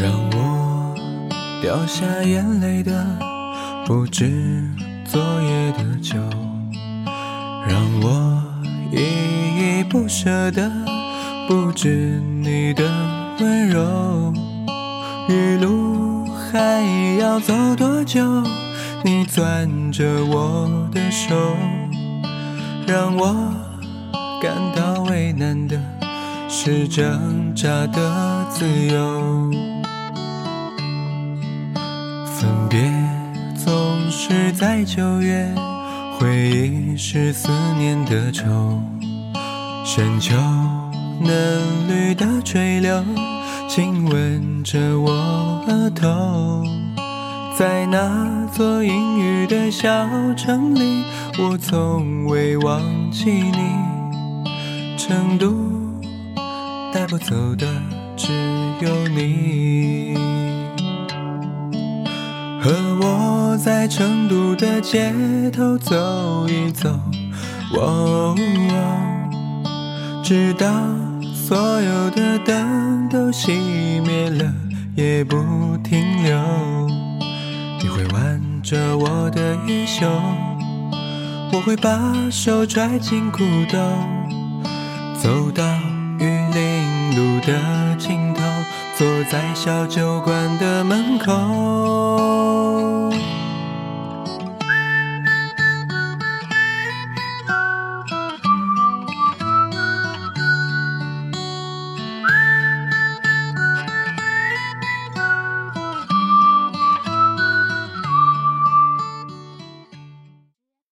让我掉下眼泪的不止昨夜的酒，让我依依不舍的不止你的温柔。余路还要走多久？你攥着我的手，让我感到为难的是挣扎的自由。分别总是在九月，回忆是思念的愁。深秋嫩绿的垂柳，亲吻着我额头。在那座阴雨的小城里，我从未忘记你。成都带不走的只有你。和我在成都的街头走一走，哦，直到所有的灯都熄灭了，也不停留。你会挽着我的衣袖，我会把手揣进裤兜，走到玉林路的尽头。坐在小酒馆的门。